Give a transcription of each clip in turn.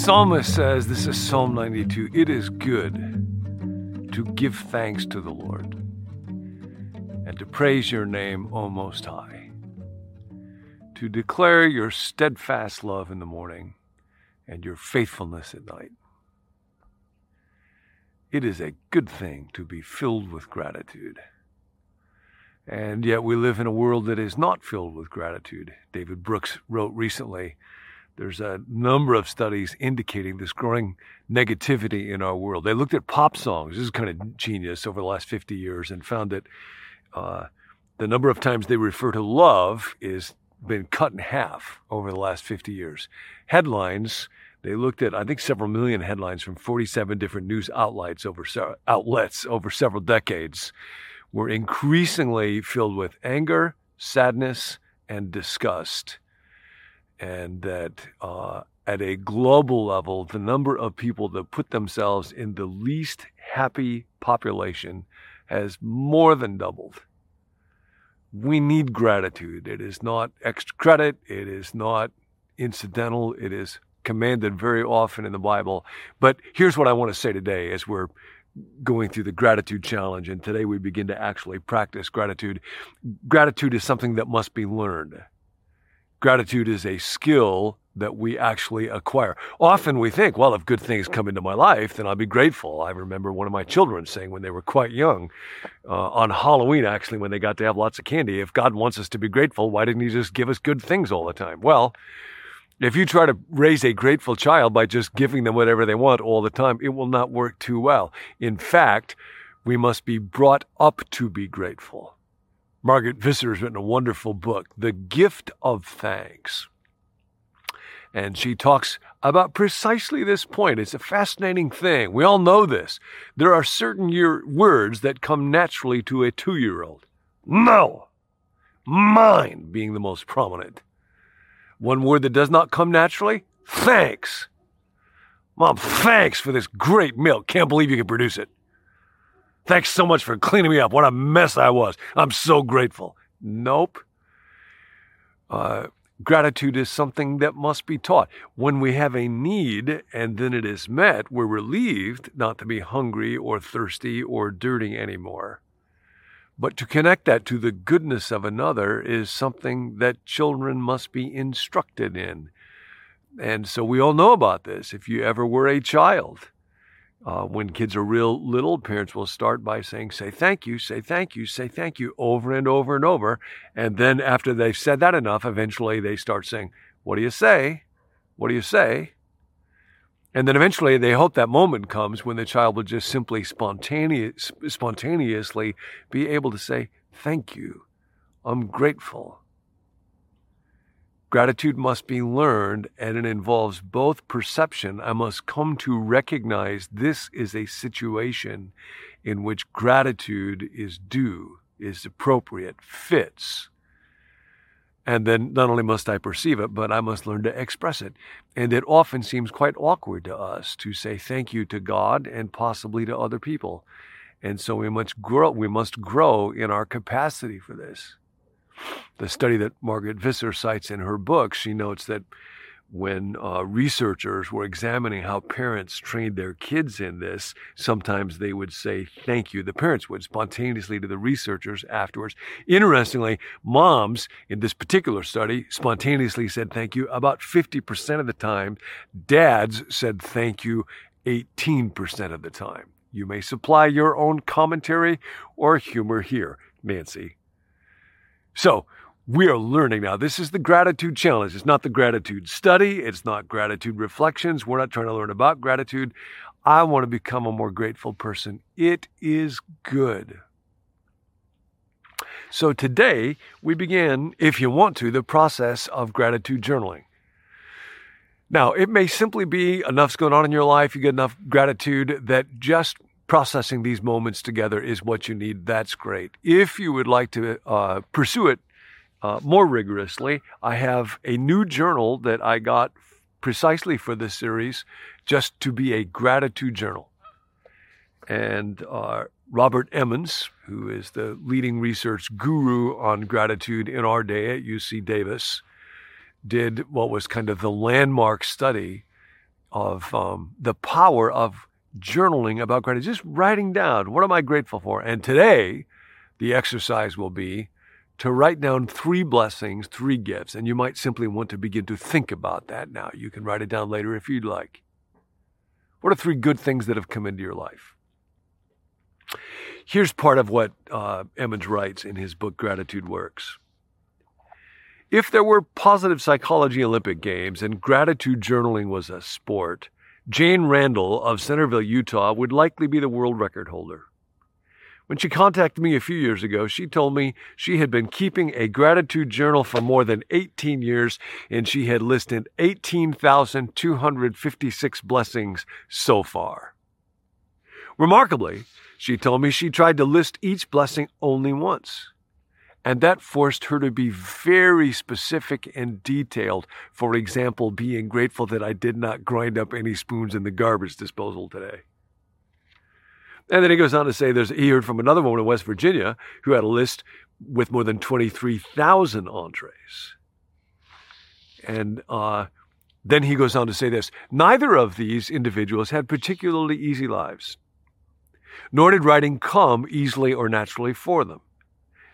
Psalmist says, this is Psalm 92, it is good to give thanks to the Lord and to praise your name, O Most High, to declare your steadfast love in the morning and your faithfulness at night. It is a good thing to be filled with gratitude. And yet we live in a world that is not filled with gratitude. David Brooks wrote recently there's a number of studies indicating this growing negativity in our world. They looked at pop songs. This is kind of genius over the last 50 years and found that uh, the number of times they refer to love is been cut in half over the last 50 years. Headlines, they looked at I think several million headlines from 47 different news outlets over outlets over several decades were increasingly filled with anger, sadness, and disgust and that uh, at a global level, the number of people that put themselves in the least happy population has more than doubled. We need gratitude. It is not extra credit, it is not incidental, it is commanded very often in the Bible. But here's what I want to say today as we're going through the gratitude challenge, and today we begin to actually practice gratitude. Gratitude is something that must be learned. Gratitude is a skill that we actually acquire. Often we think, well, if good things come into my life, then I'll be grateful. I remember one of my children saying when they were quite young, uh, on Halloween, actually, when they got to have lots of candy, if God wants us to be grateful, why didn't He just give us good things all the time? Well, if you try to raise a grateful child by just giving them whatever they want all the time, it will not work too well. In fact, we must be brought up to be grateful. Margaret Visser has written a wonderful book, The Gift of Thanks. And she talks about precisely this point. It's a fascinating thing. We all know this. There are certain year- words that come naturally to a two year old. No! Mine being the most prominent. One word that does not come naturally? Thanks. Mom, thanks for this great milk. Can't believe you can produce it. Thanks so much for cleaning me up. What a mess I was. I'm so grateful. Nope. Uh, gratitude is something that must be taught. When we have a need and then it is met, we're relieved not to be hungry or thirsty or dirty anymore. But to connect that to the goodness of another is something that children must be instructed in. And so we all know about this. If you ever were a child, uh, when kids are real little, parents will start by saying, say thank you, say thank you, say thank you over and over and over. And then after they've said that enough, eventually they start saying, what do you say? What do you say? And then eventually they hope that moment comes when the child will just simply spontaneous, spontaneously be able to say, thank you. I'm grateful. Gratitude must be learned, and it involves both perception. I must come to recognize this is a situation in which gratitude is due, is appropriate, fits. And then not only must I perceive it, but I must learn to express it. And it often seems quite awkward to us to say thank you to God and possibly to other people. And so we must grow, we must grow in our capacity for this the study that Margaret Visser cites in her book, she notes that when uh, researchers were examining how parents trained their kids in this, sometimes they would say thank you. The parents would spontaneously to the researchers afterwards. Interestingly, moms in this particular study spontaneously said thank you about 50% of the time. Dads said thank you 18% of the time. You may supply your own commentary or humor here, Nancy. So, we are learning now. This is the gratitude challenge. It's not the gratitude study. It's not gratitude reflections. We're not trying to learn about gratitude. I want to become a more grateful person. It is good. So today we begin, if you want to, the process of gratitude journaling. Now, it may simply be enough's going on in your life, you get enough gratitude that just processing these moments together is what you need. That's great. If you would like to uh, pursue it uh, more rigorously, I have a new journal that I got precisely for this series, just to be a gratitude journal. And uh, Robert Emmons, who is the leading research guru on gratitude in our day at UC Davis, did what was kind of the landmark study of um, the power of journaling about gratitude, just writing down what am I grateful for. And today, the exercise will be to write down three blessings, three gifts, and you might simply want to begin to think about that now. You can write it down later if you'd like. What are three good things that have come into your life? Here's part of what uh, Emmons writes in his book, Gratitude Works. If there were positive psychology Olympic Games and gratitude journaling was a sport, Jane Randall of Centerville, Utah would likely be the world record holder. When she contacted me a few years ago, she told me she had been keeping a gratitude journal for more than 18 years and she had listed 18,256 blessings so far. Remarkably, she told me she tried to list each blessing only once. And that forced her to be very specific and detailed. For example, being grateful that I did not grind up any spoons in the garbage disposal today. And then he goes on to say there's he heard from another woman in West Virginia who had a list with more than 23,000 entrees. And uh, then he goes on to say this neither of these individuals had particularly easy lives, nor did writing come easily or naturally for them.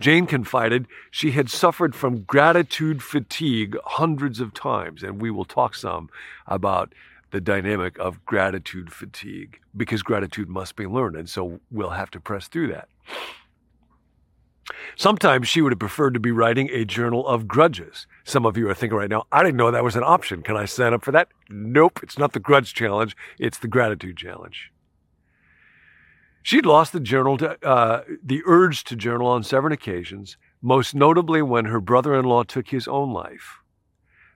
Jane confided she had suffered from gratitude fatigue hundreds of times, and we will talk some about the dynamic of gratitude fatigue because gratitude must be learned. And so we'll have to press through that. Sometimes she would have preferred to be writing a journal of grudges. Some of you are thinking right now, I didn't know that was an option. Can I sign up for that? Nope, it's not the grudge challenge, it's the gratitude challenge. She'd lost the journal to, uh, the urge to journal on several occasions, most notably when her brother-in-law took his own life.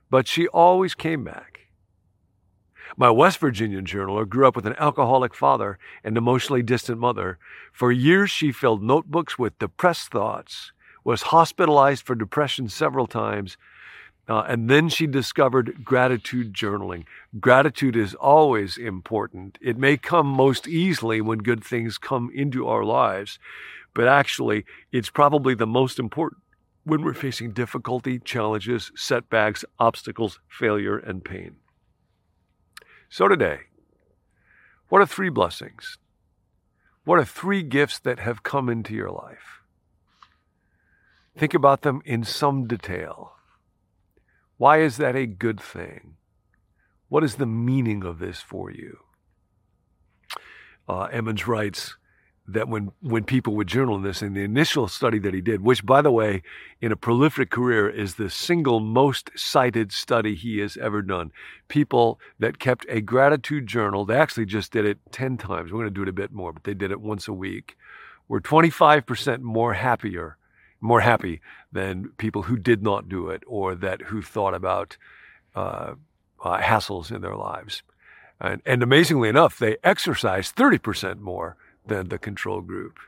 But she always came back. My West Virginian journaler grew up with an alcoholic father and emotionally distant mother. For years, she filled notebooks with depressed thoughts, was hospitalized for depression several times, uh, and then she discovered gratitude journaling. Gratitude is always important. It may come most easily when good things come into our lives, but actually, it's probably the most important when we're facing difficulty, challenges, setbacks, obstacles, failure, and pain. So today, what are three blessings? What are three gifts that have come into your life? Think about them in some detail. Why is that a good thing? What is the meaning of this for you? Uh, Emmons writes, that when, when people would journal this, in the initial study that he did, which, by the way, in a prolific career is the single most cited study he has ever done. People that kept a gratitude journal, they actually just did it 10 times. We're going to do it a bit more, but they did it once a week, were 25% more happier, more happy than people who did not do it or that who thought about uh, uh, hassles in their lives. And, and amazingly enough, they exercised 30% more than the control group.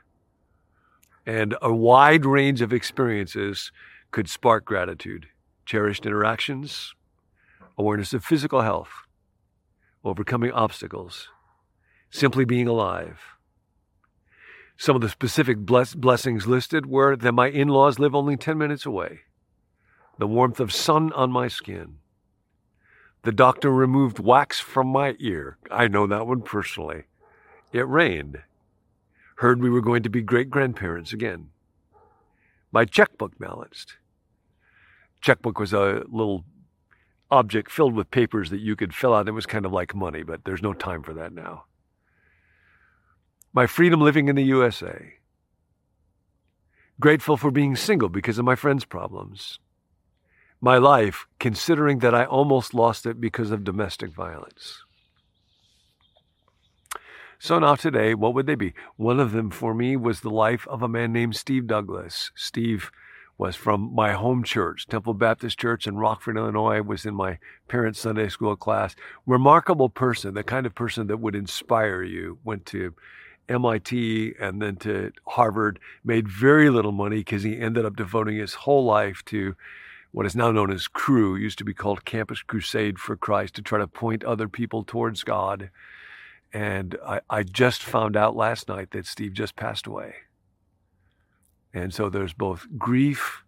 And a wide range of experiences could spark gratitude, cherished interactions, awareness of physical health, overcoming obstacles, simply being alive. Some of the specific bless- blessings listed were that my in laws live only 10 minutes away, the warmth of sun on my skin. The doctor removed wax from my ear. I know that one personally. It rained heard we were going to be great grandparents again. My checkbook balanced. Checkbook was a little object filled with papers that you could fill out. It was kind of like money, but there's no time for that now. My freedom living in the USA. Grateful for being single because of my friend's problems. My life, considering that I almost lost it because of domestic violence. So now today, what would they be? One of them for me was the life of a man named Steve Douglas. Steve was from my home church, Temple Baptist Church in Rockford, Illinois, was in my parents' Sunday school class. Remarkable person, the kind of person that would inspire you. Went to MIT and then to Harvard, made very little money because he ended up devoting his whole life to what is now known as Cru, used to be called Campus Crusade for Christ, to try to point other people towards God. And I, I just found out last night that Steve just passed away. And so there's both grief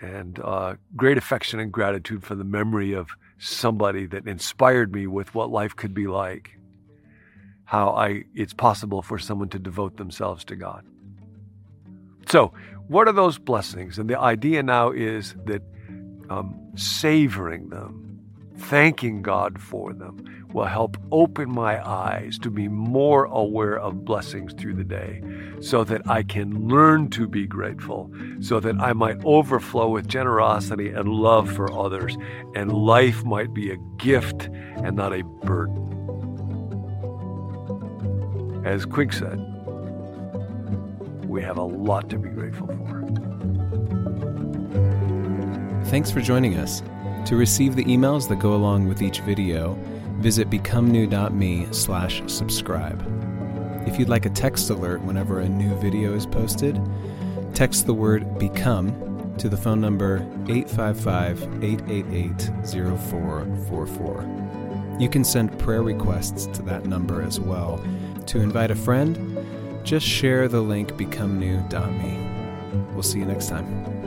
and uh, great affection and gratitude for the memory of somebody that inspired me with what life could be like. How I it's possible for someone to devote themselves to God. So, what are those blessings? And the idea now is that um, savoring them, thanking God for them, will help open my eyes to be more aware of blessings through the day so that I can learn to be grateful, so that I might overflow with generosity and love for others, and life might be a gift and not a burden. As Quig said, we have a lot to be grateful for. Thanks for joining us. To receive the emails that go along with each video, visit becomenew.me slash subscribe. If you'd like a text alert whenever a new video is posted, text the word BECOME to the phone number 855 888 0444. You can send prayer requests to that number as well. To invite a friend, just share the link becomenew.me. We'll see you next time.